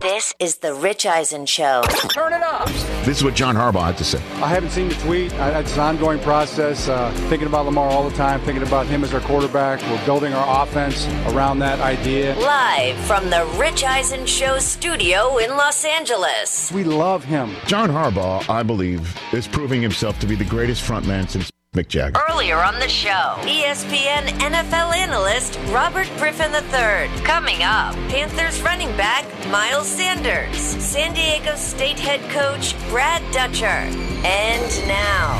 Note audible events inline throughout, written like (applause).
This is the Rich Eisen Show. Turn it up. This is what John Harbaugh had to say. I haven't seen the tweet. I, it's an ongoing process. Uh, thinking about Lamar all the time, thinking about him as our quarterback. We're building our offense around that idea. Live from the Rich Eisen Show studio in Los Angeles. We love him. John Harbaugh, I believe, is proving himself to be the greatest frontman since Mick Jagger. Earlier on the show, ESPN NFL analyst Robert Griffin III. Coming up, Panthers running back Miles Sanders, San Diego State head coach Brian Dutcher. And now,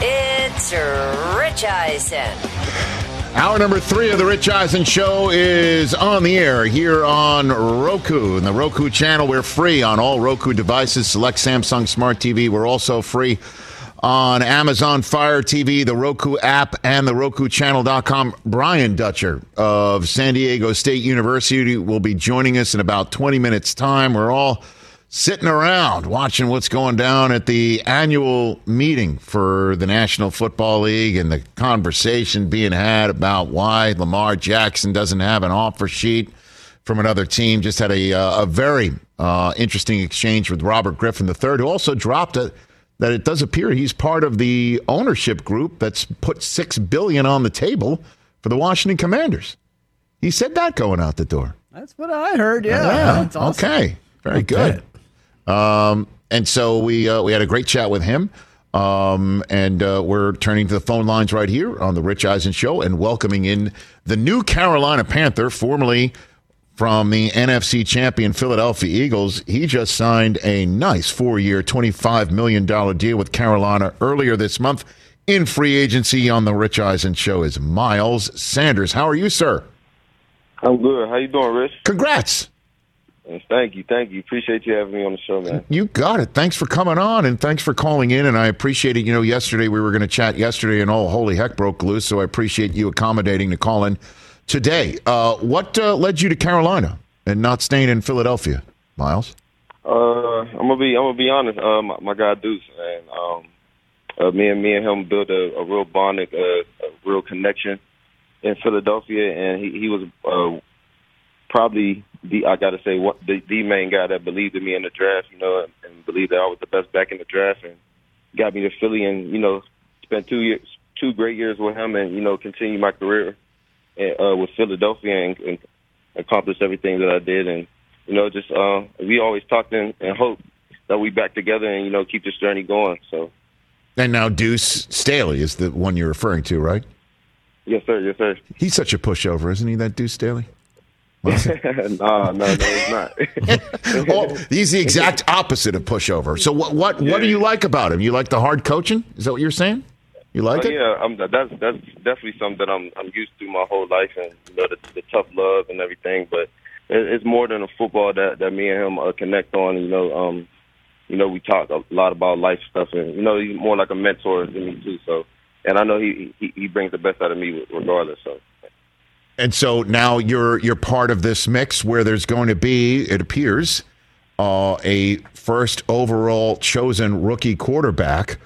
it's Rich Eisen. Hour number three of the Rich Eisen Show is on the air here on Roku. And the Roku channel, we're free on all Roku devices. Select Samsung Smart TV. We're also free on Amazon Fire TV, the Roku app, and the Roku Channel.com. Brian Dutcher of San Diego State University will be joining us in about 20 minutes' time. We're all sitting around watching what's going down at the annual meeting for the National Football League and the conversation being had about why Lamar Jackson doesn't have an offer sheet from another team. Just had a, uh, a very uh, interesting exchange with Robert Griffin III, who also dropped a that it does appear he's part of the ownership group that's put six billion on the table for the Washington Commanders. He said that going out the door. That's what I heard. Yeah. That's awesome. Okay. Very good. Um, and so we uh, we had a great chat with him. Um, and uh, we're turning to the phone lines right here on the Rich Eisen Show and welcoming in the new Carolina Panther, formerly from the NFC champion Philadelphia Eagles. He just signed a nice four year, $25 million deal with Carolina earlier this month in free agency on the Rich Eisen Show is Miles Sanders. How are you, sir? I'm good. How you doing, Rich? Congrats. Thank you, thank you. Appreciate you having me on the show, man. You got it. Thanks for coming on and thanks for calling in. And I appreciate it. You know, yesterday we were going to chat yesterday and all holy heck broke loose. So I appreciate you accommodating to call in today. Uh, what uh, led you to Carolina and not staying in Philadelphia, Miles? Uh, I'm gonna be I'm gonna be honest. Uh, my, my guy Deuce, and um, uh, me and me and him built a, a real bonding, uh, a real connection in Philadelphia, and he, he was uh, probably the I got to say what the, the main guy that believed in me in the draft, you know, and, and believed that I was the best back in the draft, and got me to Philly, and you know, spent two years, two great years with him, and you know, continue my career uh, with Philadelphia and, and accomplished everything that I did. And you know, just uh, we always talked and, and hope that we back together and you know keep this journey going. So. And now Deuce Staley is the one you're referring to, right? Yes, sir. Yes, sir. He's such a pushover, isn't he? That Deuce Staley. (laughs) no, no, no, he's not. (laughs) oh, he's the exact opposite of pushover. So what what what do you like about him? You like the hard coaching? Is that what you're saying? You like Uh, it? yeah, I'm, that's that's definitely something that I'm I'm used to my whole life, and you know the, the tough love and everything. But it, it's more than a football that that me and him uh, connect on. You know, um, you know we talk a lot about life stuff, and you know he's more like a mentor to me too. So, and I know he he, he brings the best out of me regardless. So. And so now you're you're part of this mix where there's going to be, it appears, uh, a first overall chosen rookie quarterback.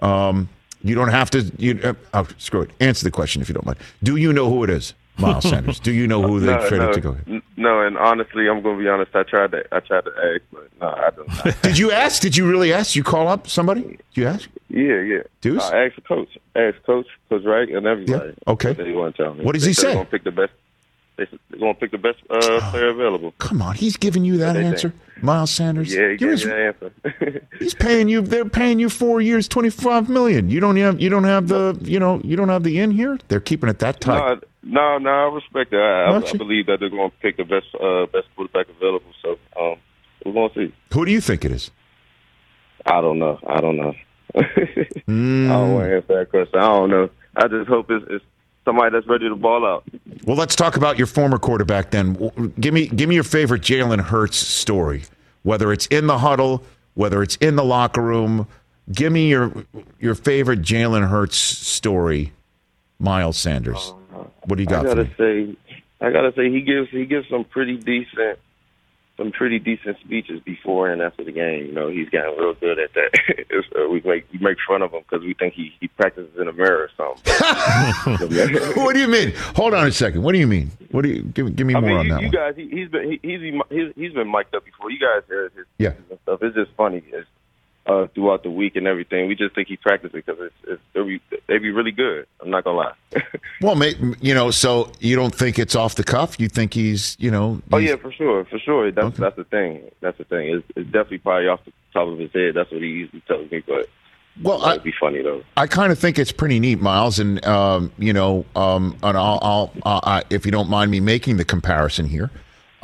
Um, you don't have to. You uh, oh, screw it. Answer the question if you don't mind. Do you know who it is, Miles (laughs) Sanders? Do you know who they no, traded no, to go? n- no, and honestly, I'm gonna be honest. I tried to I tried to ask, but no, I don't. (laughs) Did you ask? Did you really ask? You call up somebody? Did you ask? Yeah, yeah. Deuce? I asked the coach, I asked coach, coach Reich, and everybody. Yeah. Okay. What they want to tell me. What does They he say? Gonna pick the best. They're going to pick the best uh, player available. Come on, he's giving you that answer, think. Miles Sanders. Yeah, he gave that answer. (laughs) he's paying you. They're paying you four years, twenty five million. You don't have. You don't have the. You know. You don't have the in here. They're keeping it that tight. No, no, no I respect that. I, I, I believe that they're going to pick the best, uh, best quarterback available. So um, we're going to see. Who do you think it is? I don't know. I don't know. mm. (laughs) I don't want to answer that question. I don't know. I just hope it's, it's somebody that's ready to ball out. Well, let's talk about your former quarterback then. Give me give me your favorite Jalen Hurts story, whether it's in the huddle, whether it's in the locker room. Give me your your favorite Jalen Hurts story, Miles Sanders. What do you got? I gotta say, I gotta say he gives he gives some pretty decent some pretty decent speeches before and after the game. You know, he's gotten real good at that. (laughs) uh, we make we make fun of him because we think he he practices in a mirror or something. (laughs) what do you mean? Hold on a second. What do you mean? What do you give? Give me I more mean, on you, that you one. guys, he, he's been he, he's he's he's been mic'd up before. You guys hear his yeah. stuff. It's just funny. It's, uh, throughout the week and everything. We just think he practiced because it's, it's they'd, be, they'd be really good. I'm not gonna lie. (laughs) well, you know, so you don't think it's off the cuff? You think he's, you know? Oh, he's... Oh yeah, for sure, for sure. That's okay. that's the thing. That's the thing. It's, it's, definitely probably off the top of his head. That's what he usually tells me, but. Well, it'd be funny though. I kind of think it's pretty neat, Miles, and um, you know, um, and I'll, I'll uh, if you don't mind me making the comparison here,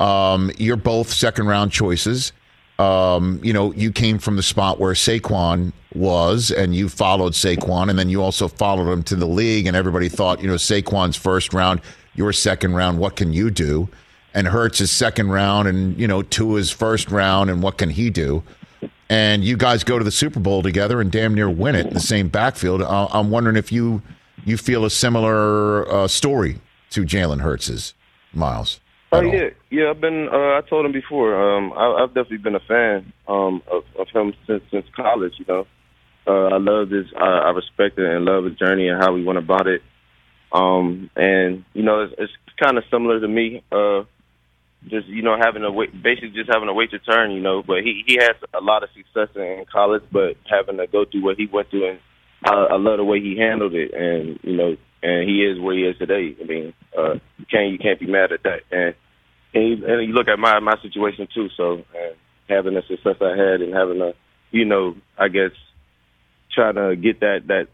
um, you're both second round choices um, you know, you came from the spot where Saquon was, and you followed Saquon, and then you also followed him to the league, and everybody thought, you know, Saquon's first round, your second round, what can you do? And Hurts is second round, and you know, Tua's first round, and what can he do? And you guys go to the Super Bowl together and damn near win it in the same backfield. I'm wondering if you you feel a similar uh, story to Jalen Hurts's, Miles. Oh yeah, yeah. I've been. Uh, I told him before. Um, I, I've definitely been a fan um, of, of him since since college. You know, uh, I love his. I, I respect it and love his journey and how he went about it. Um, and you know, it's, it's kind of similar to me. Uh, just you know, having a wait, basically just having a wait to turn. You know, but he he has a lot of success in college, but having to go through what he went through, and I, I love the way he handled it. And you know, and he is where he is today. I mean, uh, you can't you can't be mad at that. And and you, and you look at my my situation too. So having the success I had and having a, you know, I guess trying to get that that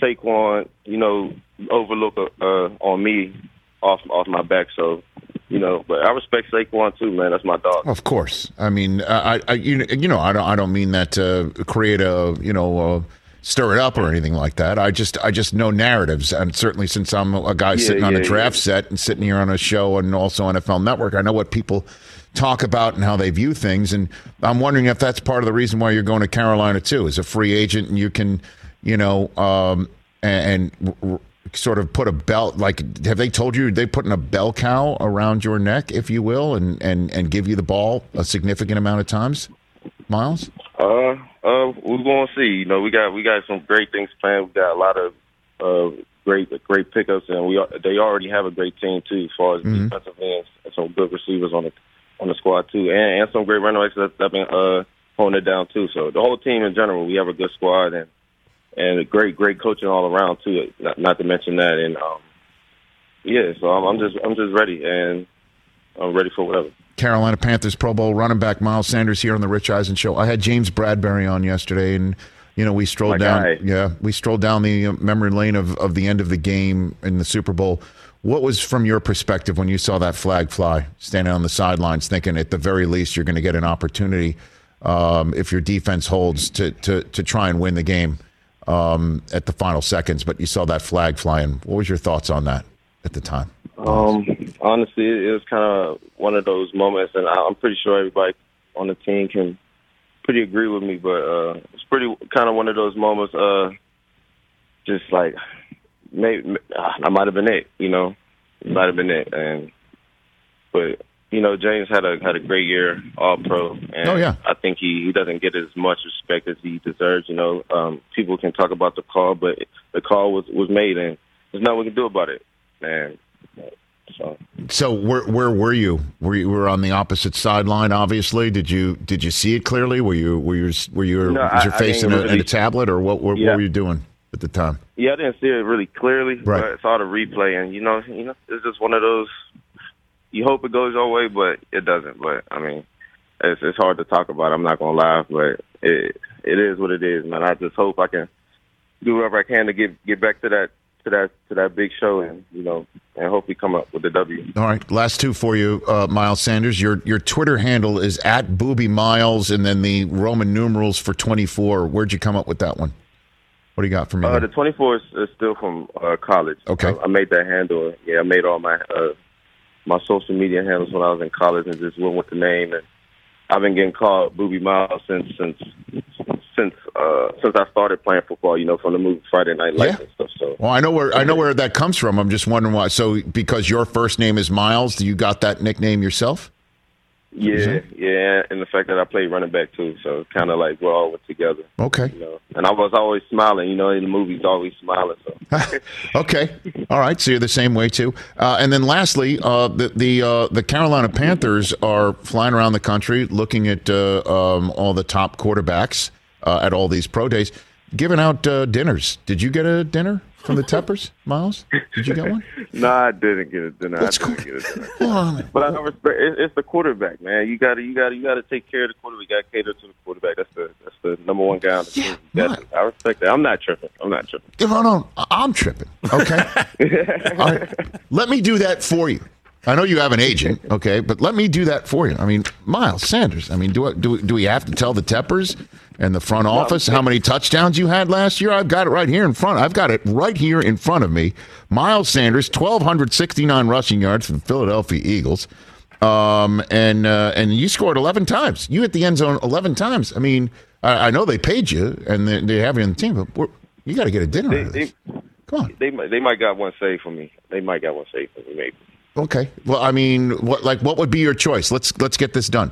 Saquon, you know, overlook uh, on me off off my back. So you know, but I respect Saquon too, man. That's my dog. Of course, I mean, I, I you, you know, I don't, I don't mean that to create a, you know, stir it up or anything like that. I just I just know narratives, and certainly since I'm a guy yeah, sitting on a draft yeah. set and sitting here on a show and also NFL Network, I know what people talk about and how they view things. And I'm wondering if that's part of the reason why you're going to Carolina too, as a free agent, and you can, you know, um, and, and r- sort of put a belt like have they told you they putting a bell cow around your neck, if you will, and and and give you the ball a significant amount of times, Miles? Uh uh, we're going to see. You know, we got we got some great things planned. We got a lot of uh, great great pickups, and we they already have a great team too, as far as mm-hmm. defensive ends and some good receivers on the on the squad too, and, and some great running backs that have been uh, holding it down too. So the whole team in general, we have a good squad and and a great great coaching all around too. Not, not to mention that, and um, yeah, so I'm, I'm just I'm just ready and I'm ready for whatever. Carolina Panthers Pro Bowl running back Miles Sanders here on the Rich Eisen show. I had James Bradberry on yesterday, and you know we strolled My down. Guy. Yeah, we strolled down the uh, memory lane of, of the end of the game in the Super Bowl. What was from your perspective when you saw that flag fly, standing on the sidelines, thinking at the very least you're going to get an opportunity um, if your defense holds to, to to try and win the game um, at the final seconds, but you saw that flag flying. What was your thoughts on that at the time? Um, honestly, it was kind of one of those moments, and I'm pretty sure everybody on the team can pretty agree with me. But uh, it's pretty kind of one of those moments. Uh, just like maybe I might have been it, you know, might have been it, and but you know, James had a had a great year, All Pro, and oh, yeah. I think he he doesn't get as much respect as he deserves. You know, um, people can talk about the call, but the call was was made, and there's nothing we can do about it. And so, so where where were you? Were you were on the opposite sideline? Obviously, did you did you see it clearly? Were you were you were you no, was your I, face I in, a, really, in, a, tablet, or what? What, yeah. what, were you doing at the time? Yeah, I didn't see it really clearly, right. but I saw the replay, and you know, you know, it's just one of those you hope it goes your way, but it doesn't. But I mean, it's it's hard to talk about. I'm not gonna lie, but it it is what it is, man. I just hope I can do whatever I can to get get back to that to that to that big show, and you know, and hopefully come up with the W. All right, last two for you, uh, Miles Sanders. Your your Twitter handle is at Boobie Miles, and then the Roman numerals for 24. Where'd you come up with that one? What do you got for me? Uh, the 24 is, is still from uh, college. Okay. I, I made that handle. Yeah, I made all my uh, my social media handles when I was in college, and just went with the name. And I've been getting called Boobie Miles since since since uh, since I started playing football. You know, from the movie Friday Night Lights Yeah. and stuff. So Well, I know where I know where that comes from. I'm just wondering why. So, because your first name is Miles, do you got that nickname yourself? yeah, yeah, and the fact that I played running back too, so kind of like we're all together. Okay. You know, and I was always smiling. You know, in the movies, always smiling. So (laughs) okay. All right. So you're the same way too. Uh, and then lastly, uh, the the uh, the Carolina Panthers are flying around the country looking at uh, um, all the top quarterbacks uh, at all these pro days, giving out uh, dinners. Did you get a dinner from the (laughs) Teppers, Miles? Did you get one? (laughs) no, I didn't get a dinner. What's I didn't get a dinner. (laughs) But I respect. It, it's the quarterback, man. You got to, you got to, you got to take care of the quarterback. You got to cater to the quarterback. That's the, that's the number one guy on the Yeah, team. I respect that. I'm not tripping. I'm not tripping. No, no, I'm tripping. Okay. Right. Let me do that for you. I know you have an agent, okay, but let me do that for you. I mean, Miles Sanders. I mean, do I, do do we have to tell the Teppers and the front office how many touchdowns you had last year? I've got it right here in front. I've got it right here in front of me. Miles Sanders, twelve hundred sixty nine rushing yards for the Philadelphia Eagles, um, and uh, and you scored eleven times. You hit the end zone eleven times. I mean, I, I know they paid you and they, they have you on the team, but we're, you got to get a dinner They, out of they. Come on. they, might, they might got one save for me. They might got one save for me, maybe. Okay. Well, I mean, what like what would be your choice? Let's let's get this done.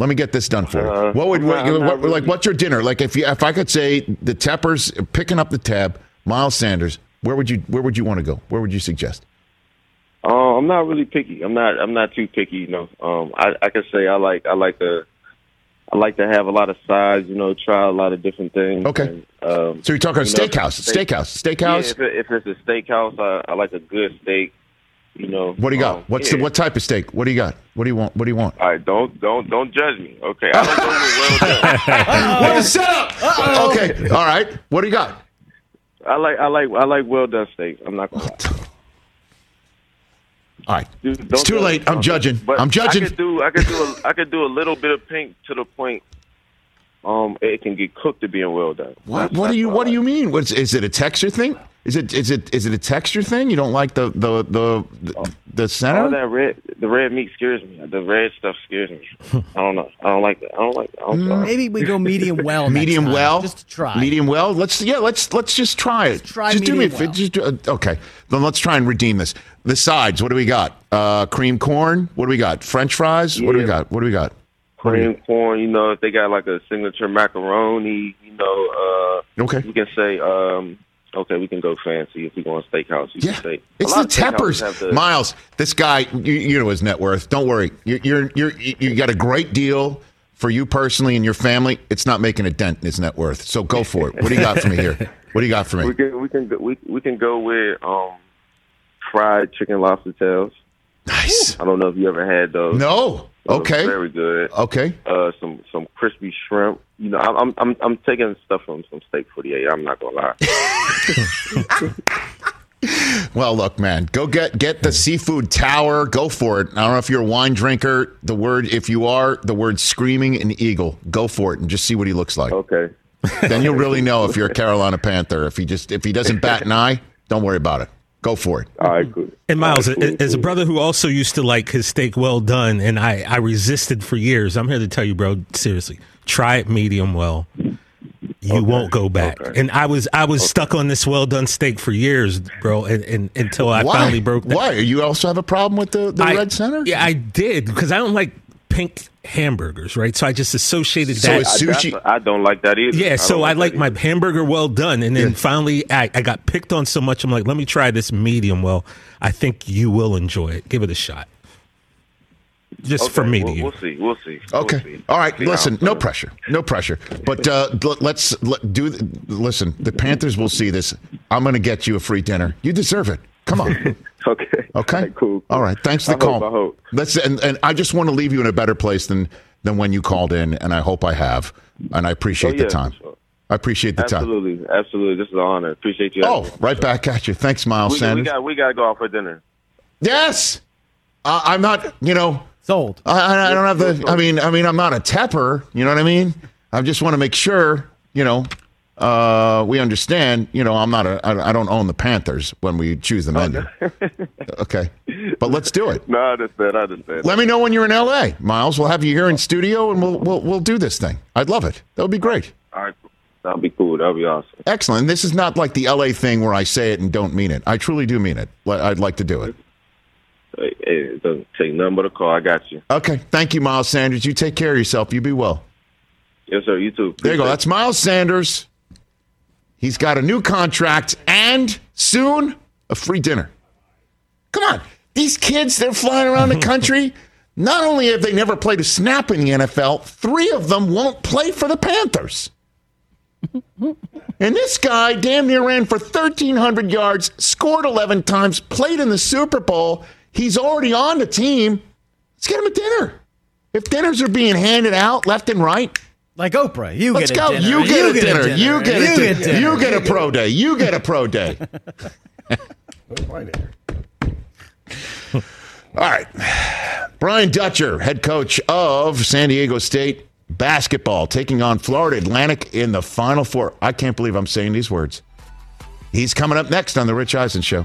Let me get this done for you. Uh, What would what, I'm what- like what's your dinner? Like if you if I could say the Teppers picking up the tab, Miles Sanders, where would you where would you want to go? Where would you suggest? Uh, I'm not really picky. I'm not. I'm not too picky. You know. Um, I, I can say I like. I like to. I like to have a lot of sides. You know, try a lot of different things. Okay. And, um, So you're talking you know, steakhouse, steak- steakhouse, Yeah, steakhouse. if, it, if it's a steakhouse, I, I like a good steak. You know. what do you got? um, What's yeah. the what type of steak? What do you got? What do you want? What do you want? All right, don't don't don't judge me. Okay, I don't go with well done. What a setup! Okay, all right. What do you got? I like I like I like well done steak. I'm not gonna lie. All right. Dude, It's don't too late. me. I'm judging. But I'm judging. I could do I could do a, I could do a little bit of pink to the point. Um, it can get cooked to being well done. What, That's- what do you What do you mean? What's is it a texture thing? Is it is it is it a texture thing? You don't like the the the the, the All that red, the red meat scares me. The red stuff scares me. (laughs) I don't know. I don't like that. I don't like. That. I'm sorry. Maybe we go (laughs) medium well. next Medium time, well, just to try. Medium well. Let's yeah. Let's let's just try it. try just do me a medium just do, uh, okay. Then let's try and redeem this. The sides. What do we got? Uh, cream corn. What do we got? French fries. What do we got? What do we got? Cream corn. You know, if they got like a signature macaroni. You know, uh, Okay. we can say. um Okay, we can go fancy if we go on steakhouse. You Yeah, can say it's the lot of steakhouses Teppers. the- Miles, this guy, you, you know his net worth. Don't worry. You're, you're, you're, you got a great deal for you personally and your family. It's not making a dent in his net worth. So go for it. What do you got for me here? What do you got for me? We can we can go, we we can go with um fried chicken lobster tails. Nice. I don't know if you ever had those. No. Okay. very good. Okay. Uh, some some crispy shrimp. You know, I'm I'm I'm, I'm taking stuff from some steak 48. I'm not gonna lie. (laughs) Well, look, man, go get get the seafood tower. Go for it. I don't know if you're a wine drinker. The word, if you are, the word screaming an eagle. Go for it and just see what he looks like. Okay. Then you'll really know if you're a Carolina Panther. If he just if he doesn't bat an eye, don't worry about it. Go for it. All right. Good. And Miles, All right, cool, as a brother who also used to like his steak well done, and I, I resisted for years, I'm here to tell you, bro, seriously, try it medium well. You won't go back. okay. And I was I was stuck on this well done steak for years, bro, and, and until I Why? finally broke that. Why? You also have a problem with the, the I- red center? Yeah, I did because I don't like pink hamburgers, right? So I just associated So that. it's sushi- I don't like that either. Yeah, so don't I like my either. hamburger well done, and then Yeah. finally I, I got picked on so much. I'm like, let me try this medium well. I think you will enjoy it. Give it a shot. Just Okay, for me we'll, to you. We'll see. We'll see. We'll Okay. see. All right. See Listen, no pressure. No pressure. But uh, let's let, do. Listen, the Panthers will see this. I'm going to get you a free dinner. You deserve it. Come on. (laughs) Okay. Okay. All right, cool, cool. All right. Thanks for the I call. Hope, I hope. Let's and, and I just want to leave you in a better place than than when you called in, and I hope I have, and I appreciate Oh, yeah, the time. for sure. I appreciate the time. Absolutely, absolutely. This is an honor. Appreciate you. Oh, right back at you. Thanks, Miles we, we got we got to go out for dinner. yes. Uh, I'm not. You know. Sold. I, I I don't have the. I mean. I mean. I'm not a tepper. You know what I mean? I just want to make sure. You know. Uh, we understand. You know. I'm not a. I, I don't own the Panthers when we choose the menu. okay. But let's do it. (laughs) No, I understand. I understand. Let me know when you're in LA, Miles. We'll have you here in studio, and we'll we'll we'll do this thing. I'd love it. That would be great. All right, that'll be cool. That'll be awesome. Excellent. This is not like the LA thing where I say it and don't mean it. I truly do mean it. I'd like to do it. Hey, hey, it doesn't take nothing but a call. I got you. Okay. Thank you, Miles Sanders. You take care of yourself. You be well. Yes, sir. You too. There you go. That's Miles Sanders. He's got a new contract and soon a free dinner. Come on. These kids, they're flying around the (laughs) country. Not only have they never played a snap in the NFL, three of them won't play for the Panthers. and this guy damn near ran for 1,300 yards, scored 11 times, played in the Super Bowl. He's already on the team. Let's get him a dinner. If dinners are being handed out left and right, Like Oprah. You Let's get a dinner. You get, a, dinner. You get a You dinner. dinner. You get a pro day. You get a pro day. (laughs) All right. Brian Dutcher, head coach of San Diego State basketball, taking on Florida Atlantic in the Final Four. I can't believe I'm saying these words. He's coming up next on The Rich Eisen Show.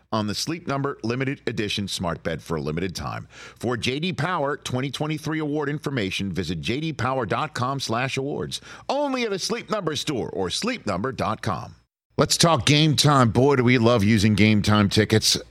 on the Sleep Number limited edition smart bed for a limited time. For JD Power 2023 award information, visit jdpower.com/awards. Only at a Sleep Number store or sleepnumber.com. Let's talk game time. Boy, do we love using game time tickets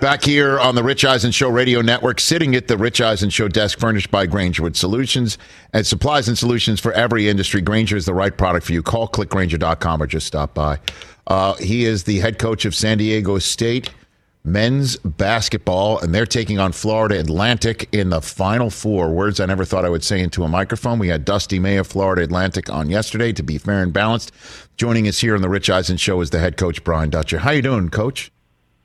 Back here on the Rich Eisen Show Radio Network, sitting at the Rich Eisen Show desk furnished by Grangerwood Solutions and supplies and solutions for every industry. Grainger is the right product for you. Call clickgrainger.com or just stop by. Uh, he is the head coach of San Diego State men's basketball, and they're taking on Florida Atlantic in the Final Four. Words I never thought I would say into a microphone. We had Dusty May of Florida Atlantic on yesterday to be fair and balanced. Joining us here on the Rich Eisen Show is the head coach, Brian Dutcher. How you doing, coach?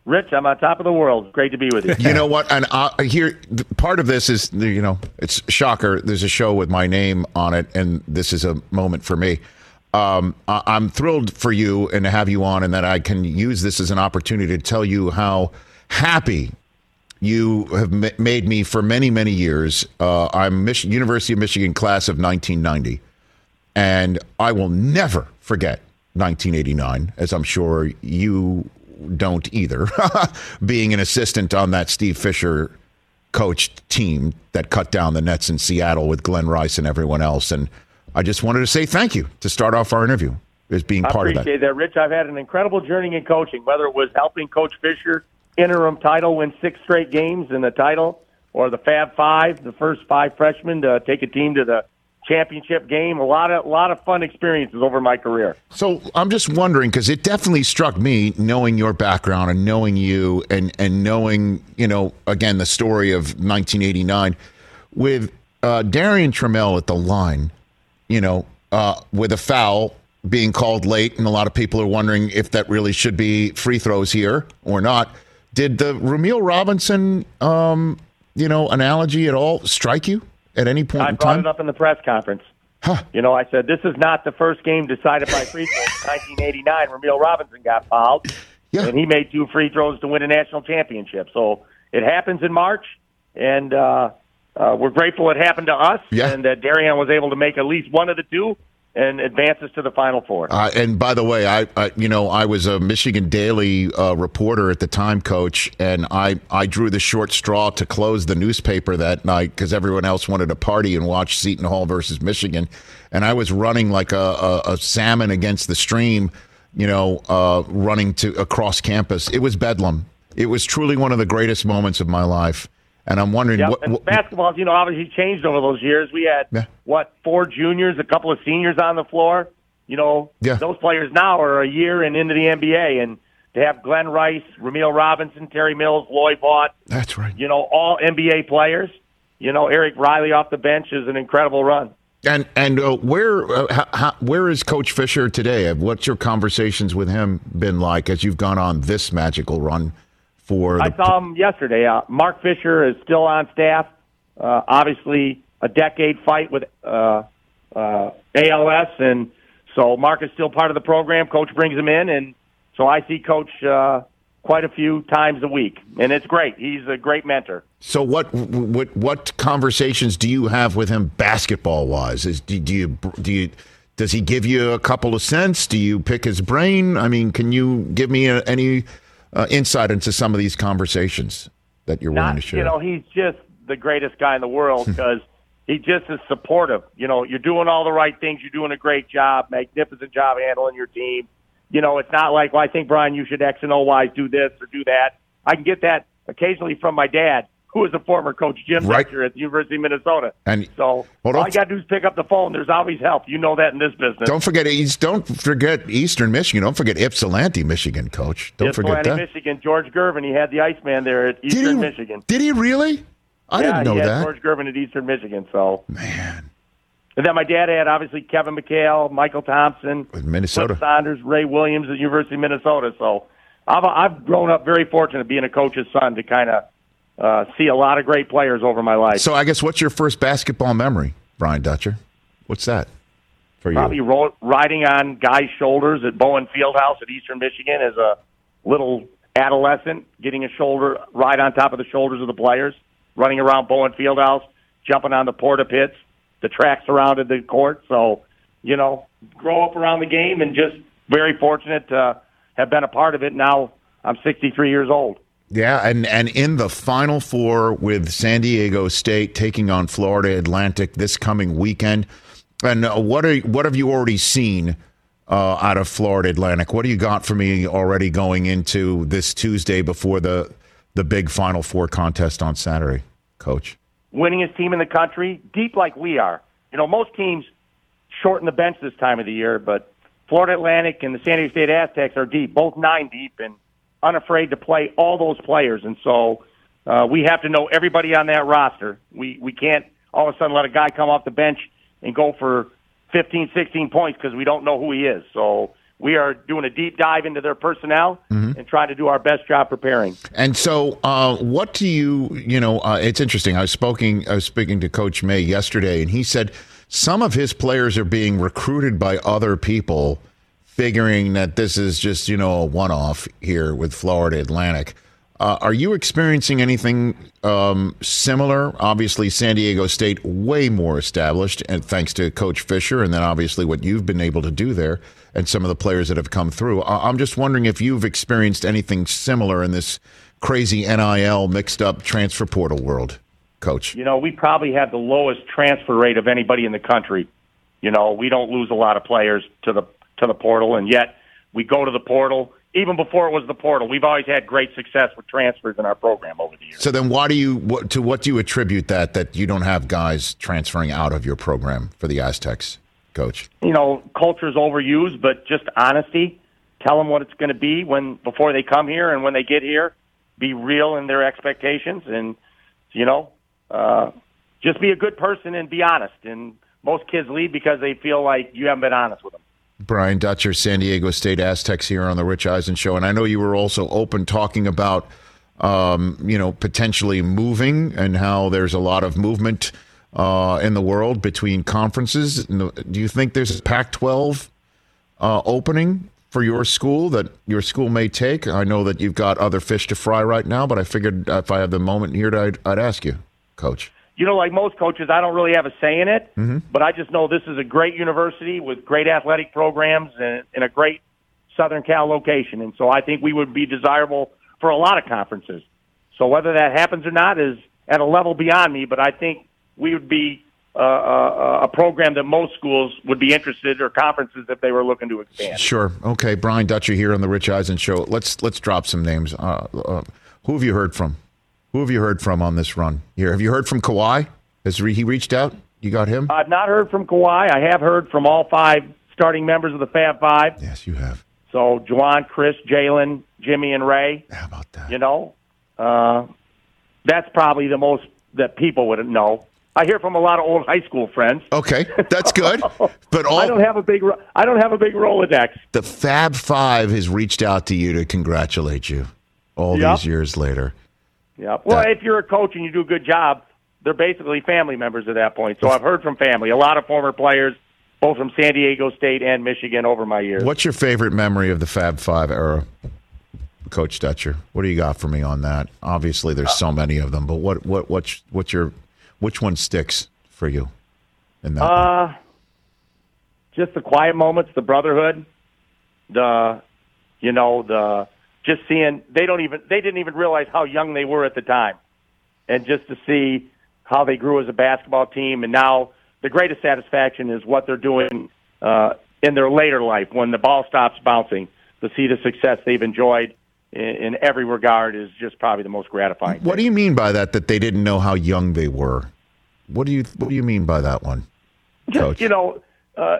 Rich, I'm on top of the world. Great to be with you. You know what? And uh, here, part of this is, you know, it's shocker. There's a show with my name on it, and this is a moment for me. Um, I- I'm thrilled for you and to have you on, and that I can use this as an opportunity to tell you how happy you have ma- made me for many, many years. Uh, I'm Mich- University of Michigan class of 1990, and I will never forget 1989, as I'm sure you don't either, (laughs) being an assistant on that Steve Fisher coached team that cut down the Nets in Seattle with Glen Rice and everyone else. And I just wanted to say thank you to start off our interview. as being I part of that. I appreciate that. that, Rich. I've had an incredible journey in coaching, whether it was helping Coach Fisher interim title win six straight games in the title, or the Fab Five, the first five freshmen to take a team to the championship game. A lot of a lot of fun experiences over my career. So I'm just wondering because it definitely struck me knowing your background and knowing you and and knowing you know again the story of 1989 with uh, Darrion Trammell at the line, you know, uh, with a foul being called late, and a lot of people are wondering if that really should be free throws here or not. Did the Rumeal Robinson, um, you know, analogy at all strike you at any point I in time? I brought it up in the press conference. You know, I said this is not the first game decided by free throws. 1989, Rumeal Robinson got fouled, Yeah. and he made two free throws to win a national championship. So it happens in March, and uh, uh, we're grateful it happened to us, Yeah. and that Darrion was able to make at least one of the two and advances to the Final Four. Uh, and by the way, I, I you know I was a Michigan Daily uh, reporter at the time, coach, and I I drew the short straw to close the newspaper that night because everyone else wanted to party and watch Seton Hall versus Michigan, and I was running like a, a, a salmon against the stream, you know, uh, running to across campus. It was bedlam. It was truly one of the greatest moments of my life, and I'm wondering Yep. what, what basketball's, you know, obviously changed over those years. We had Yeah. what four juniors, a couple of seniors on the floor. You know, Yeah. those players now are a year and into the NBA, and to have Glen Rice, Rumeal Robinson, Terry Mills, Loy Vaught, that's right. you know, all NBA players. You know, Eric Riley off the bench is an incredible run. And and uh, where uh, how, where is Coach Fisher today? What's your conversations with him been like as you've gone on this magical run for I saw him yesterday. Uh, Mark Fisher is still on staff. Uh, obviously, a decade fight with uh, uh, ALS, and so Mark is still part of the program. Coach brings him in, and so I see Coach uh, quite a few times a week, and it's great. He's a great mentor. So what what what conversations do you have with him basketball wise? Is do, do you do you does he give you a couple of cents? Do you pick his brain? I mean, can you give me a, any uh, insight into some of these conversations that you're willing to share? you know, he's just the greatest guy in the world because he just is supportive. You know, you're doing all the right things. You're doing a great job, magnificent job handling your team. You know, it's not like, well, I think Brian, you should X and O Y do this or do that. I can get that occasionally from my dad, who was a former coach Jim Right. at the University of Minnesota. And- so all you got to do is pick up the phone. There's always help. You know that in this business. don't forget East. Don't forget Eastern Michigan. Don't forget Ypsilanti, Michigan, Coach. Don't forget that. Michigan. George Gervin, he had the Iceman there at Did Eastern he, Michigan. Did he really? I yeah, didn't know that. George Gervin at Eastern Michigan. So Man, And then my dad had obviously Kevin McHale, Mychal Thompson, With Minnesota. Saunders, Ray Williams at the University of Minnesota. So I've I've grown up very fortunate being a coach's son to kind of uh, see a lot of great players over my life. So I guess what's your first basketball memory, Brian Dutcher? What's that for you? Probably ro- riding on guys' shoulders at Bowen Fieldhouse at Eastern Michigan as a little adolescent, getting a shoulder right on top of the shoulders of the players, running around Bowen Fieldhouse, jumping on the porta pits. The track surrounded the court, so you know, grow up around the game and just very fortunate to have been a part of it. Now I'm 63 years old. Yeah, and and in the Final Four with San Diego State taking on Florida Atlantic this coming weekend. And uh, what are what have you already seen uh, out of Florida Atlantic? What do you got for me already going into this Tuesday before the the big Final Four contest on Saturday, Coach? winningest team in the country, deep like we are. You know, most teams shorten the bench this time of the year, but Florida Atlantic and the San Diego State Aztecs are deep, both nine deep, and unafraid to play all those players. And so uh, we have to know everybody on that roster. We we can't all of a sudden let a guy come off the bench and go for 15, 16 points because we don't know who he is. So we are doing a deep dive into their personnel and trying to do our best job preparing. And so, uh, what do you, you know, uh, it's interesting. I was speaking, I was speaking to Coach May yesterday, and he said some of his players are being recruited by other people, figuring that this is just, you know, a one-off here with Florida Atlantic. Uh, are you experiencing anything um, similar? Obviously, San Diego State way more established, and thanks to Coach Fisher, and then obviously what you've been able to do there, and some of the players that have come through. I- I'm just wondering if you've experienced anything similar in this crazy NIL mixed up transfer portal world, Coach. You know, we probably have the lowest transfer rate of anybody in the country. You know, we don't lose a lot of players to the to the portal, and yet we go to the portal even before it was the portal. We've always had great success with transfers in our program over the years. So then, why do you what, to what do you attribute that that you don't have guys transferring out of your program for the Aztecs, coach? You know, culture's overused, but just honesty. Tell them what it's going to be when before they come here and when they get here. Be real in their expectations, and you know, uh, just be a good person and be honest. And most kids leave because they feel like you haven't been honest with them. Brian Dutcher, San Diego State Aztecs here on the Rich Eisen show, and I know you were also open talking about um, you know potentially moving and how there's a lot of movement uh, in the world between conferences. Do you think there's a Pac-12 uh, opening for your school that your school may take? I know that you've got other fish to fry right now, but I figured if I had the moment here, I'd, I'd ask you, Coach you know, like most coaches, I don't really have a say in it, mm-hmm. but I just know this is a great university with great athletic programs and, and a great Southern Cal location. And so I think we would be desirable for a lot of conferences. So whether that happens or not is at a level beyond me, but I think we would be uh, a, a program that most schools would be interested in or conferences if they were looking to expand. Sure. Okay. Brian Dutcher here on the Rich Eisen show. Let's let's drop some names. Uh, uh, who have you heard from? Who have you heard from on this run here? Have you heard from Kawhi? Has he reached out? You got him? I've not heard from Kawhi. I have heard from all five starting members of the Fab Five. Yes, you have. So Juwan, Chris, Jalen, Jimmy, and Ray. How about that? You know, uh, that's probably the most that people would know. I hear from a lot of old high school friends. Okay, that's good. (laughs) But all, I don't have a big I don't have a big Rolodex. The Fab Five has reached out to you to congratulate you all yep. these years later. Yeah. Well, that, if you're a coach and you do a good job, they're basically family members at that point. So I've heard from family, a lot of former players, both from San Diego State and Michigan over my years. What's your favorite memory of the Fab Five era, Coach Dutcher? What do you got for me on that? Obviously, there's so many of them, but what what what's what's your which one sticks for you in that? Uh, one? just the quiet moments, the brotherhood, the you know the just seeing they don't even they didn't even realize how young they were at the time, and just to see how they grew as a basketball team, and now the greatest satisfaction is what they're doing uh, in their later life when the ball stops bouncing. To see the success they've enjoyed in, in every regard is just probably the most gratifying. What thing. do you mean by that? That they didn't know how young they were? What do you What do you mean by that one, Coach? You know, uh,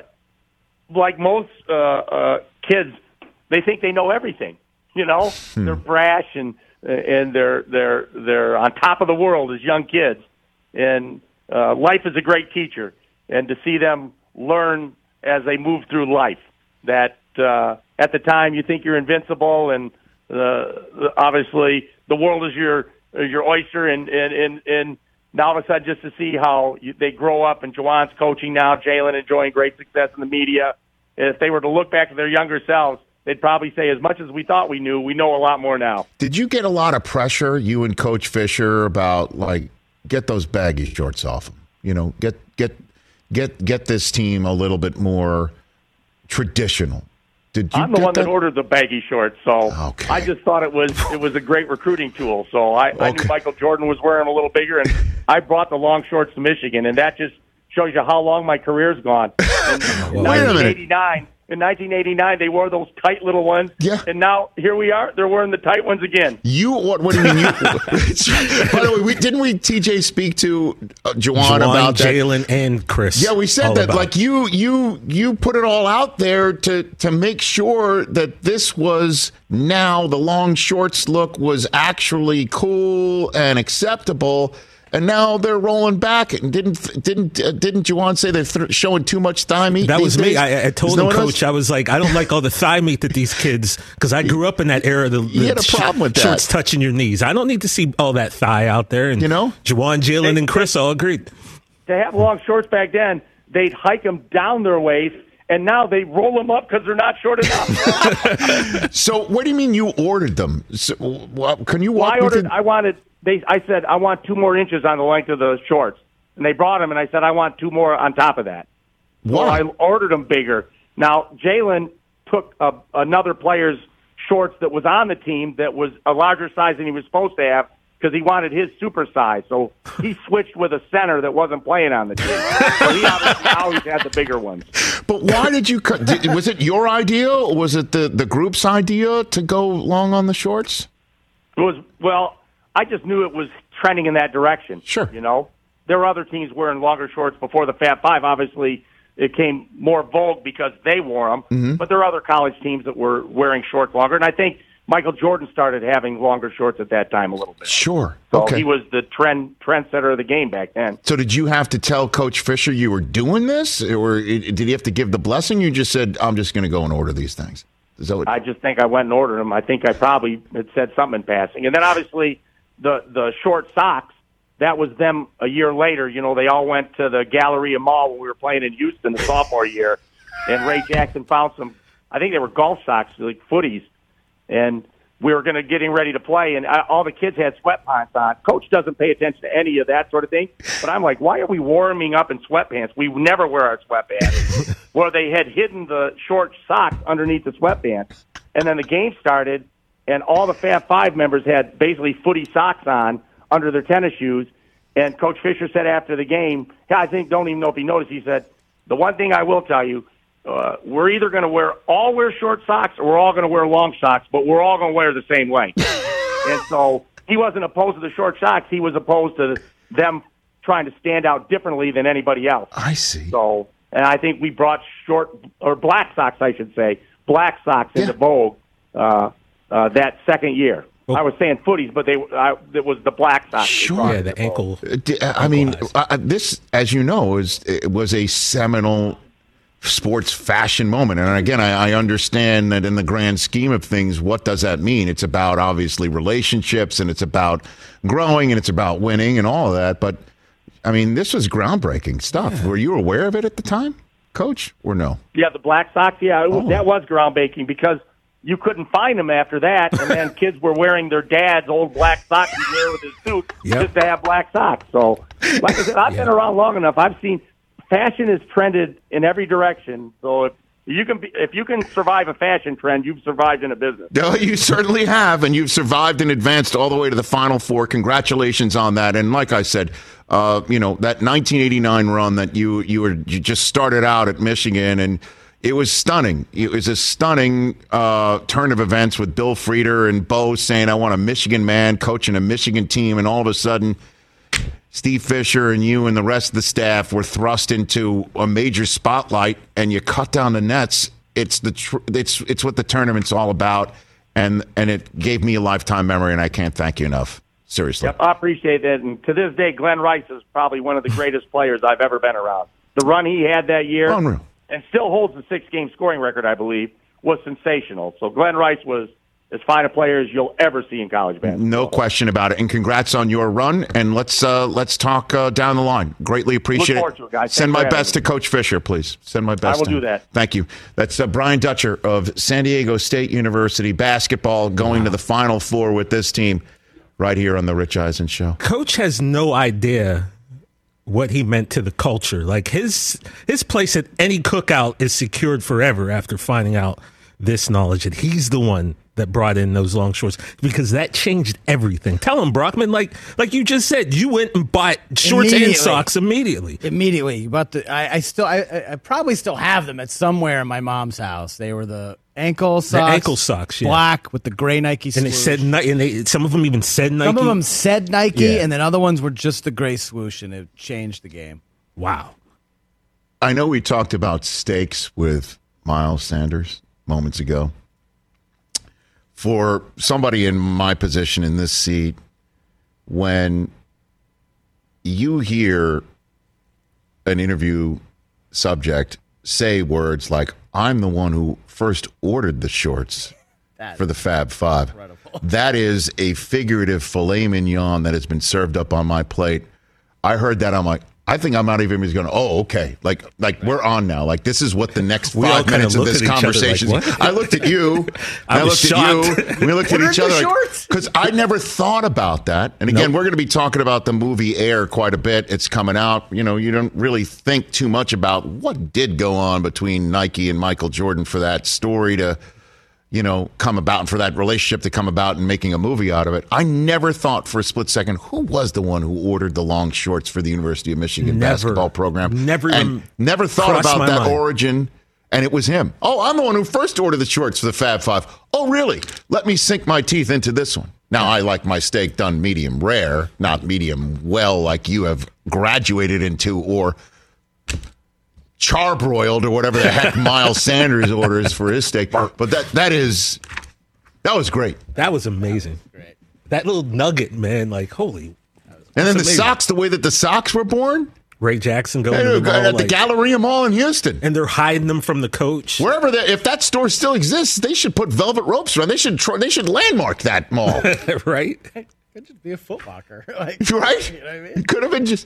like most uh, uh, kids, they think they know everything. You know, hmm. they're brash and and they're they're they're on top of the world as young kids. And uh, life is a great teacher, and to see them learn as they move through life. That uh, at the time you think you're invincible, and uh, obviously the world is your is your oyster, and and and, and now all of a sudden just to see how you, they grow up and Juwan's coaching now, Jalen enjoying great success in the media. If they were to look back at their younger selves, they'd probably say, as much as we thought we knew, we know a lot more now. Did you get a lot of pressure, you and Coach Fisher, about like get those baggy shorts off them? You know, get get get get this team a little bit more traditional. Did you I'm the one that? that ordered the baggy shorts, so okay. I just thought it was it was a great recruiting tool. So I, okay. I knew Michael Jordan was wearing a little bigger, and I brought the long shorts to Michigan, and that just shows you how long my career's gone. (laughs) In Wait a minute. In 1989, they wore those tight little ones. Yeah. And now here we are. They're wearing the tight ones again. You what? What do you mean? You, (laughs) (laughs) by the way, we, didn't we TJ speak to uh, Juwan, about Jalen and Chris? Yeah, we said that. About. Like you, you, you put it all out there to to make sure that this was now the long shorts look was actually cool and acceptable and now they're rolling back. And didn't didn't uh, didn't Juwan say they're th- showing too much thigh meat? That was days? me. I, I told him, Coach, else? I was like, I don't like all the thigh meat that these kids (laughs) because I grew up in that era. The, the had a problem with that. Shorts touching your knees. I don't need to see all that thigh out there. And you know, Juwan, Jalen, and Chris all agreed. To have long shorts back then, they'd hike them down their waist and now they roll them up because they're not short enough. (laughs) so, what do you mean you ordered them? So, well, can you walk? Well, I ordered. I wanted they I said I want two more inches on the length of the shorts, and they brought them, and I said I want two more on top of that. Why? So I ordered them bigger. Now Jalen took a, another player's shorts that was on the team that was a larger size than he was supposed to have because he wanted his super size. So he (laughs) switched with a center that wasn't playing on the team. so he obviously always had the bigger ones. But why did you cut? Did, was it your idea or was it the, the group's idea to go long on the shorts? It was well. I just knew it was trending in that direction. Sure. You know, there were other teams wearing longer shorts before the Fab Five. Obviously, it came more vogue because they wore them. Mm-hmm. But there are other college teams that were wearing shorts longer, and I think Michael Jordan started having longer shorts at that time a little bit. Sure. So okay. he was the trend trendsetter of the game back then. So did you have to tell Coach Fisher you were doing this, or did he have to give the blessing? You just said, "I'm just going to go and order these things." Is that what? I just think I went and ordered them. I think I probably had said something in passing, and then obviously the the short socks. That was them a year later. You know, they all went to the Galleria Mall when we were playing in Houston the sophomore year, and Ray Jackson found some. I think they were golf socks, like footies, and we were going to getting ready to play, and I, all the kids had sweatpants on. Coach doesn't pay attention to any of that sort of thing, but I'm like, why are we warming up in sweatpants? We never wear our sweatpants. (laughs) well, they had hidden the short socks underneath the sweatpants, and then the game started, and all the Fab Five members had basically footy socks on under their tennis shoes. And Coach Fisher said after the game, I think don't even know if he noticed. He said, "The one thing I will tell you." Uh, we're either going to wear all wear short socks or we're all going to wear long socks, but we're all going to wear the same way. (laughs) and so he wasn't opposed to the short socks; he was opposed to them trying to stand out differently than anybody else. I see. So, and I think we brought short or black socks, I should say, black socks Yeah. into vogue uh, uh, that second year. I was saying footies, but they I, it was the black socks. Sure. Yeah, the ankle. Uh, d- I mean, uh, this, as you know, is it was a seminal sports fashion moment. And again, I, I understand that in the grand scheme of things, what does that mean? It's about obviously relationships, and it's about growing, and it's about winning, and all of that. But I mean, this was groundbreaking stuff. Were you aware of it at the time, Coach, or no? Yeah, the black socks. Yeah, it was, Oh. that was groundbreaking because you couldn't find them after that, and then (laughs) kids were wearing their dad's old black socks he wear with his suit Yep. just to have black socks. So, like I said, I've been around long enough. I've seen fashion is trended in every direction. So if you can be, if you can survive a fashion trend, you've survived in a business. No, you certainly have, and you've survived and advanced all the way to the Final Four. Congratulations on that! And like I said, uh, you know that 1989 run that you you were you just started out at Michigan, and it was stunning. It was a stunning uh, turn of events with Bill Frieder and Bo saying, "I want a Michigan man coaching a Michigan team," and all of a sudden. Steve Fisher and you and the rest of the staff were thrust into a major spotlight, and you cut down the nets. It's the tr- it's it's what the tournament's all about, and and it gave me a lifetime memory, and I can't thank you enough. Seriously, Yep, I appreciate that. And to this day, Glen Rice is probably one of the greatest players I've ever been around. The run he had that year, Unreal. And still holds the six-game scoring record, I believe, was sensational. So Glen Rice was as fine a player as you'll ever see in college basketball. no question about it. And congrats on your run. And let's uh, let's talk uh, down the line. Greatly appreciate forward it. to it, guys. Send my best to. Coach Fisher, please. Send my best. I will to do him. that. Thank you. That's uh, Brian Dutcher of San Diego State University basketball going to the Final Four with this team right here on the Rich Eisen Show. Coach has no idea what he meant to the culture. Like his his place at any cookout is secured forever after finding out this knowledge that he's the one that brought in those long shorts because that changed everything. Tell him, Brockman, like like you just said, you went and bought shorts and socks immediately. Immediately, but the, I, I still, I- I, I probably still have them at somewhere in my mom's house. They were the ankle socks, ankle socks, yeah. black with the gray Nike. And they said Nike, and they, some of them even said Nike. some of them said Nike, Yeah. and then other ones were just the gray swoosh, and it changed the game. Wow. I know we talked about steaks with Miles Sanders moments ago. For somebody in my position in this seat, when you hear an interview subject say words like, I'm the one who first ordered the shorts for the Fab Five, (laughs) that is a figurative filet mignon that has been served up on my plate. I heard that. I'm like, I think I'm not even going to. Oh, okay. Like, like we're on now. Like this is what the next five minutes of this at each other like, conversation. is. what? I looked at you. (laughs) I I, looked at you. We looked at each other because I never thought about that. And again, Nope. we're going to be talking about the movie Air quite a bit. It's coming out. You know, you don't really think too much about what did go on between Nike and Michael Jordan for that story to you know, come about and for that relationship to come about and making a movie out of it. I never thought for a split second who was the one who ordered the long shorts for the University of Michigan Never. basketball program. Never and even never thought about that mind. origin. And it was him. Oh, I'm the one who first ordered the shorts for the Fab Five. Oh, really? Let me sink my teeth into this one. Now, I like my steak done medium rare, not medium well, like you have graduated into, or charbroiled, or whatever the heck (laughs) Miles Sanders orders for his steak. But that that is that was great. That was amazing. Great. That little nugget, man, like holy. And then the amazing. socks, the way that the socks were born, Ray Jackson going at to the mall, the like- Galleria Mall in Houston. and they're hiding them from the coach. Wherever that, if that store still exists, they should put velvet ropes around. They should tr- they should landmark that mall, (laughs) right? Could just be a Foot Locker. (laughs) like, right? You know what I mean? It could have been just.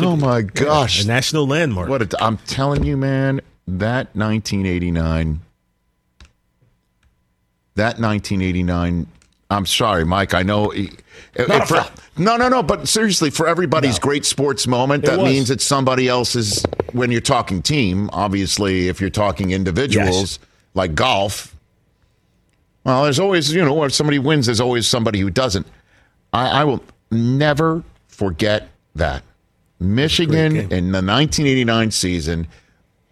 Oh my gosh! A national landmark. What a, I'm telling you, man, that 1989, that 1989. I'm sorry, Mike. I know. Not a for- no, no, no. But seriously, for everybody's great sports moment, It that was. means it's somebody else's. When you're talking team, obviously, if you're talking individuals like golf, well, there's always you know, if somebody wins, there's always somebody who doesn't. I, I will never forget that. Michigan in the 1989 season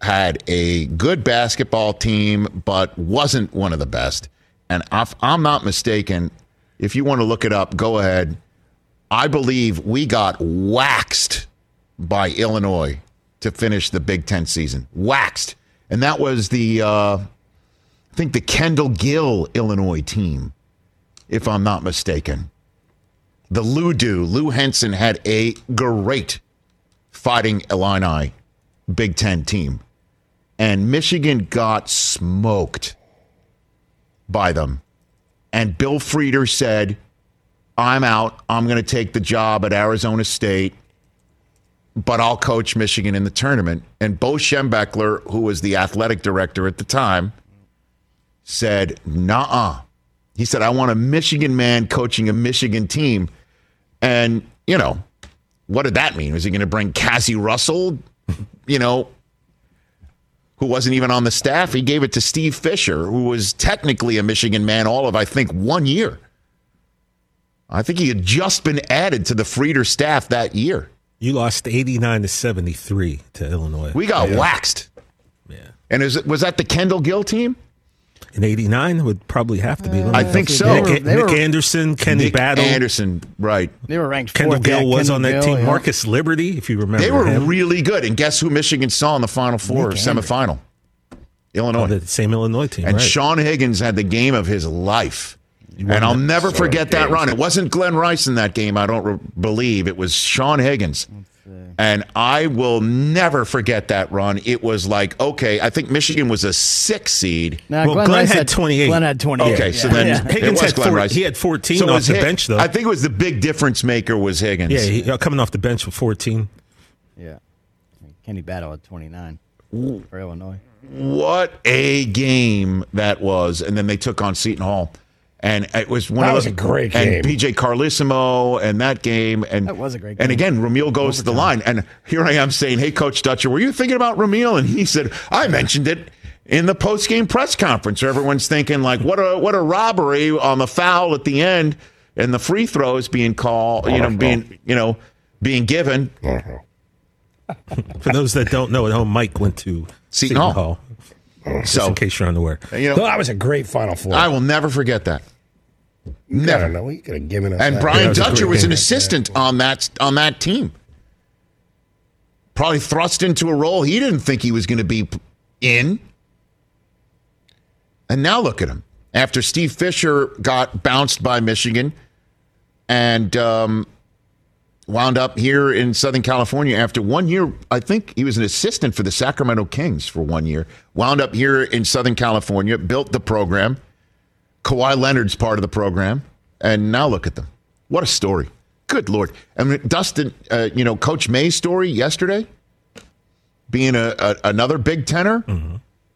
had a good basketball team, but wasn't one of the best. And if I'm not mistaken, if you want to look it up, go ahead. I believe we got waxed by Illinois to finish the Big Ten season. Waxed. And that was the, uh, I think, the Kendall Gill Illinois team, if I'm not mistaken. The Lou Do, Lou Henson had a great fighting Illini Big Ten team. And Michigan got smoked by them. And Bill Frieder said, I'm out. I'm going to take the job at Arizona State, but I'll coach Michigan in the tournament. And Bo Schembechler, who was the athletic director at the time, said, nah. He said, I want a Michigan man coaching a Michigan team. And, you know, what did that mean? Was he going to bring Cazzie Russell, you know, who wasn't even on the staff? He gave it to Steve Fisher, who was technically a Michigan man all of, I think, one year. I think he had just been added to the Frieder staff that year. You lost 89 to 73 to Illinois. We got waxed. Yeah. And is it, was that the Kendall Gill team? In 89 would probably have to be. Uh, Let me I think look. so. Nick, They were- Nick Anderson, Kenny Nick Battle, Anderson, right. They were ranked Kendall fourth. Gill yeah, was Kendall on that Gill, team. yeah. Marcus Liberty, if you remember They were him. really good. And guess who Michigan saw in the Final Four, Nick semifinal? Illinois. Oh, the same Illinois team, And right? Sean Higgins had the game of his life. And I'll never sort of forget that run. It wasn't Glen Rice in that game, I don't re- believe. It was Sean Higgins. And I will never forget that run. It was like, okay, I think Michigan was a six seed. Nah, Well, Glen, Glen Rice had 28. Glen had 28. Okay, so then Yeah. Higgins had Glen four- Rice. he had 14 So off was the Hi- bench, though. I think it was the big difference maker was Higgins. yeah, he, uh, coming off the bench with 14. yeah. Kenny Battle at 29 for Illinois. What a game that was. And then they took on Seton Hall. And it was one That of was the- a great And game. PJ Carlesimo and that game. And That was a great game. And again, Rumeal goes to the line. And here I am saying, Hey, Coach Dutcher, were you thinking about Rumeal? And he said, I mentioned it in the post game press conference. Everyone's thinking, like, what a what a robbery on the foul at the end and the free throws being called, you know, being uh-huh. you know, being given. Uh-huh. For those that don't know at home, Mike went to Seton Hall. Just So in case you're unaware. you know, that was a great Final Four. I will never forget that. Never. know. You could have given us And that. Brian Yeah, Dutcher was an assistant on that on that team. Probably thrust into a role he didn't think he was going to be in. And now look at him. After Steve Fisher got bounced by Michigan and um, wound up here in Southern California after one year, I think he was an assistant for the Sacramento Kings for one year. Wound up here in Southern California, built the program. Kawhi Leonard's part of the program, and now look at them. What a story! Good lord! I mean, Dustin, uh, you know, Coach May's story yesterday, being a, a another Big Tenor,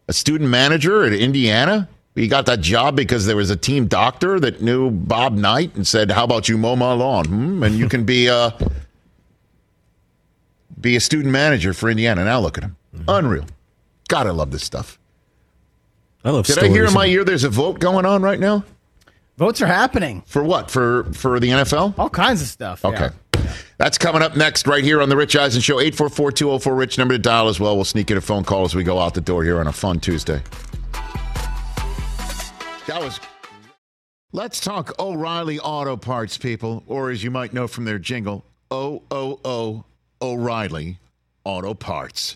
a student manager at Indiana. He got that job because there was a team doctor that knew Bob Knight and said, "How about you mow my lawn? Hmm? And you can be a be a student manager for Indiana." Now look at him, unreal. God, I love this stuff. I love Did I hear in my ear there's a vote going on right now? Votes are happening. For what? For for the NFL? All kinds of stuff. Okay. That's coming up next right here on the Rich Eisen Show. 844-204-RICH number to dial as well. We'll sneak in a phone call as we go out the door here on a fun Tuesday. That was Let's talk O'Reilly Auto Parts, people, or as you might know from their jingle, O O O O'Reilly Auto Parts.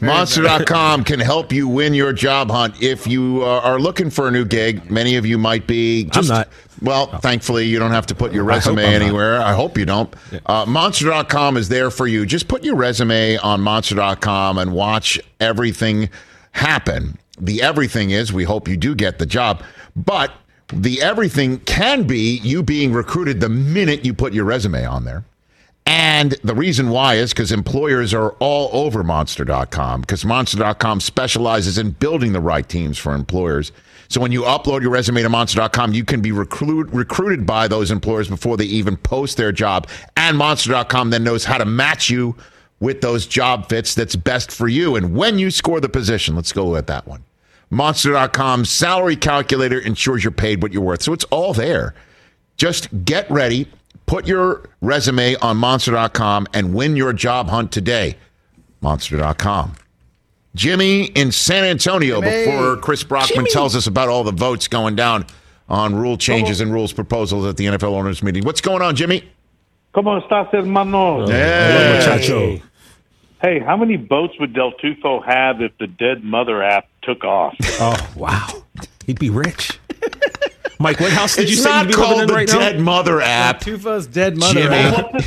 Monster.com can help you win your job hunt. If you uh, are looking for a new gig, many of you might be. Just, not. Well, thankfully, you don't have to put your (laughs) resume I'm not. anywhere. I hope you don't. Uh, Monster.com is there for you. Just put your resume on Monster.com and watch everything happen. The everything is we hope you do get the job, but the everything can be you being recruited the minute you put your resume on there. And the reason why is because employers are all over monster.com because monster.com specializes in building the right teams for employers. So when you upload your resume to monster.com, you can be recruit, recruited by those employers before they even post their job. And monster.com then knows how to match you with those job fits that's best for you. And when you score the position, let's go with that one. Monster.com's salary calculator ensures you're paid what you're worth. So it's all there. Just get ready, put your resume on monster.com, and win your job hunt today. Monster.com. Jimmy in San Antonio, Jimmy. before Chris Brockman tells us about all the votes going down on rule changes and rules proposals at the NFL owners meeting. What's going on, Jimmy? ¿Cómo estás, hermano? Oh, hey. muchacho. Hey, how many boats would Del Tufo have if the Dead Mother app took off? Oh, wow. He'd be rich. (laughs) Mike, what house did you It's say you'd be living in the right Dead now? Mother app. Tufo's dead mother. Jimmy. app. (laughs)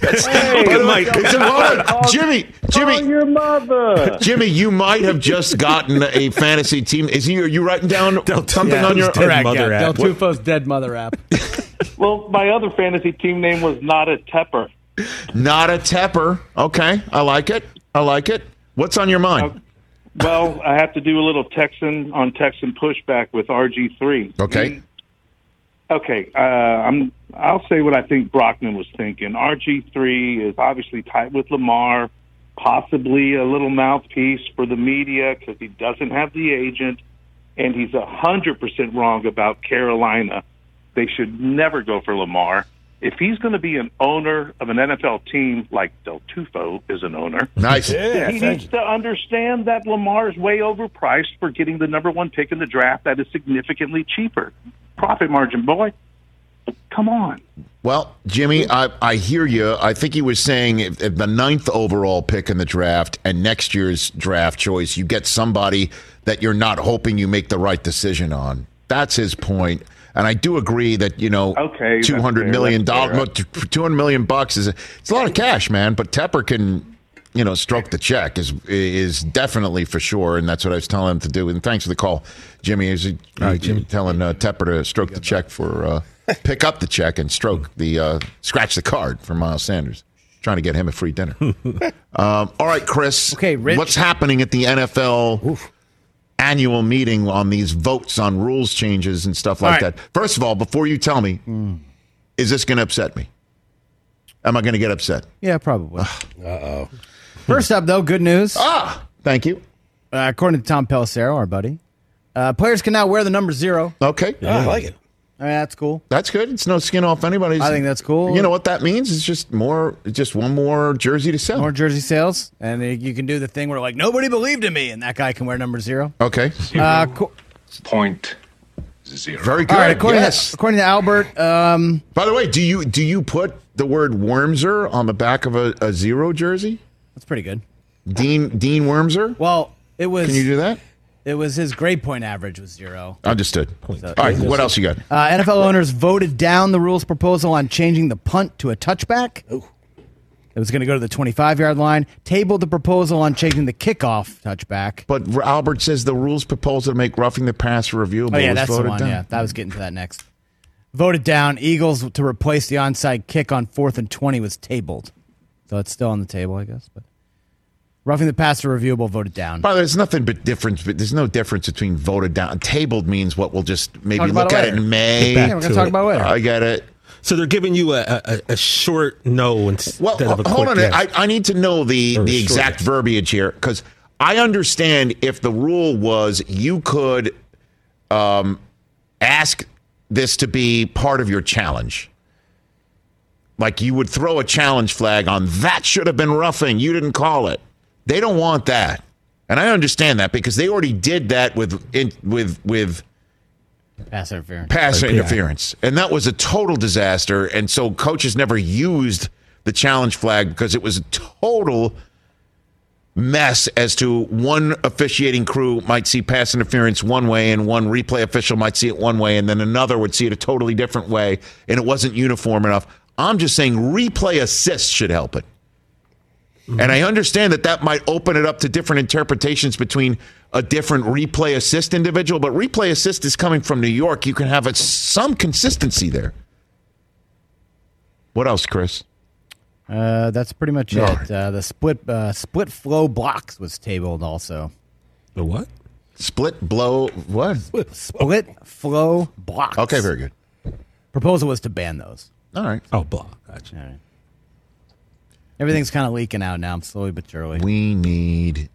By the way, it's a- hold on. Jimmy, Call Jimmy, your mother. Jimmy, you might have just gotten a fantasy team. Is he? Are you writing down something Yeah, on your it's correct, mother yeah. app. Del Tufo's dead mother app. (laughs) well, my other fantasy team name was Not a Tepper. Not a Tepper. Okay, I like it. I like it. What's on your mind? Uh, well, I have to do a little Texan on Texan pushback with RG3. Okay. Okay, uh, I'm. I'll say what I think Brockman was thinking. RG three is obviously tight with Lamar, possibly a little mouthpiece for the media because he doesn't have the agent, and he's a hundred percent wrong about Carolina. They should never go for Lamar. If he's going to be an owner of an NFL team like Del Tufo is an owner, Nice. then he needs to understand that Lamar is way overpriced for getting the number one pick in the draft that is significantly cheaper. Profit margin, boy. Come on. Well, Jimmy, I, I hear you. I think he was saying if, if the ninth overall pick in the draft and next year's draft choice, you get somebody that you're not hoping you make the right decision on. That's his point. And I do agree that you know, Okay, two hundred million dollars, two hundred million bucks is a, it's a lot of cash, man. But Tepper can, you know, stroke the check is is definitely for sure, and that's what I was telling him to do. And thanks for the call, Jimmy. Is he, All right, Jimmy. telling uh, Tepper to stroke the check for uh, pick up the check and stroke the uh, scratch the card for Miles Sanders, trying to get him a free dinner. (laughs) um, all right, Chris. Okay, Rich. What's happening at the NFL annual meeting on these votes on rules changes and stuff like All right. that. First of all, before you tell me, is this going to upset me? Am I going to get upset? Yeah, probably. uh oh. First up, though, good news. Ah, thank you. Uh, according to Tom Pelissero, our buddy, uh, players can now wear the number zero. Okay. Yeah, I like it. I mean, that's cool. That's good. It's no skin off anybody's. I think that's cool. You know what that means? It's just more, just one more jersey to sell. More jersey sales, and uh, you can do the thing where like nobody believed in me, and that guy can wear number zero. Okay. Uh, co- Point zero. Very good. all right, according, yes. to, according to Albert, um, By the way, do you do you put the word Wormer on the back of a, a zero jersey? That's pretty good. Dean Dean Wormer. Well, it was. Can you do that? It was his grade point average was zero. Understood. All right. What else you got? Uh, NFL owners voted down the rules proposal on changing the punt to a touchback. Ooh. It was going to go to the 25 yard line. Tabled the proposal on changing the kickoff touchback. But Albert says the rules proposal to make roughing the passer reviewable Oh yeah, was that's the voted one. down. Yeah, that was getting to that next. Voted down. Eagles to replace the onside kick on fourth and 20 was tabled, so it's still on the table, I guess. But roughing the passer reviewable voted down. By the way, there's nothing but difference. But there's no difference between voted down. Tabled means what we'll just maybe Talk about look it at it in May. Yeah, we're gonna talk about it later. I get it. So they're giving you a, a, a short no instead Well, of a hold on. yes. I, I need to know the Or the exact yes. verbiage here because I understand if the rule was you could um, ask this to be part of your challenge. Like you would throw a challenge flag on that should have been roughing. You didn't call it. They don't want that, and I understand that because they already did that with in, with with Pass interference. pass Or PI. interference. And that was a total disaster. And so coaches never used the challenge flag because it was a total mess as to one officiating crew might see pass interference one way and one replay official might see it one way and then another would see it a totally different way and it wasn't uniform enough. I'm just saying replay assist should help it. And I understand that that might open it up to different interpretations between a different replay assist individual, but replay assist is coming from New York. You can have a, some consistency there. What else, Chris? Uh, that's pretty much All it. Uh, the split uh, split flow blocks was tabled also. The what? Split blow. What? Split flow blocks. Okay, very good. Proposal was to ban those. All right. Oh, blah. Gotcha. All right. Everything's kind of leaking out now. I'm slowly but surely. We need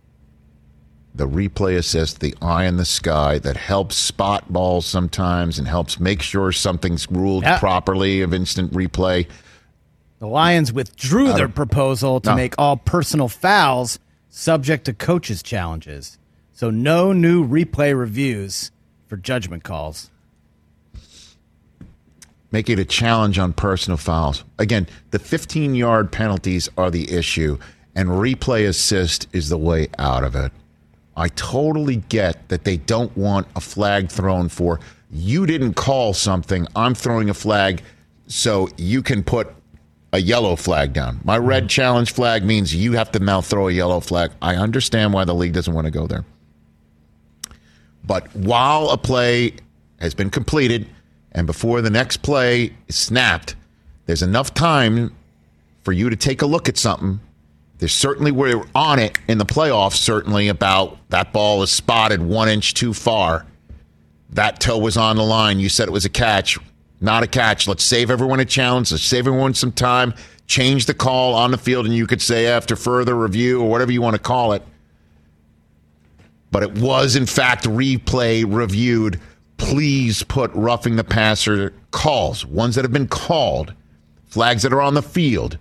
the replay assist, the eye in the sky that helps spot balls sometimes and helps make sure something's ruled Yeah. properly of instant replay. The Lions withdrew their proposal to No. make all personal fouls subject to coaches' challenges. So no new replay reviews for judgment calls. Make it a challenge on personal fouls. Again, the 15 yard penalties are the issue, and replay assist is the way out of it. I totally get that they don't want a flag thrown for you didn't call something. I'm throwing a flag so you can put a yellow flag down. My mm-hmm. red challenge flag means you have to now throw a yellow flag. I understand why the league doesn't want to go there. But while a play has been completed and before the next play is snapped, there's enough time for you to take a look at something. There's certainly we're on it in the playoffs, certainly about that ball is spotted one inch too far. That toe was on the line. You said it was a catch. Not a catch. Let's save everyone a challenge. Let's save everyone some time. Change the call on the field, and you could say after further review or whatever you want to call it. But it was, in fact, replay reviewed. Please put roughing the passer calls, ones that have been called, flags that are on the field.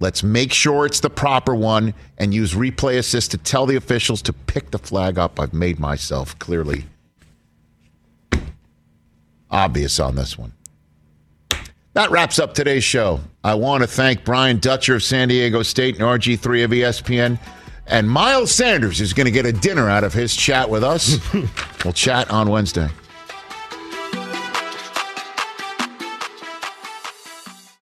Let's make sure it's the proper one and use replay assist to tell the officials to pick the flag up. I've made myself clearly obvious on this one. That wraps up today's show. I want to thank Brian Dutcher of San Diego State and RG3 of ESPN. And Miles Sanders is going to get a dinner out of his chat with us. (laughs) we'll chat on Wednesday.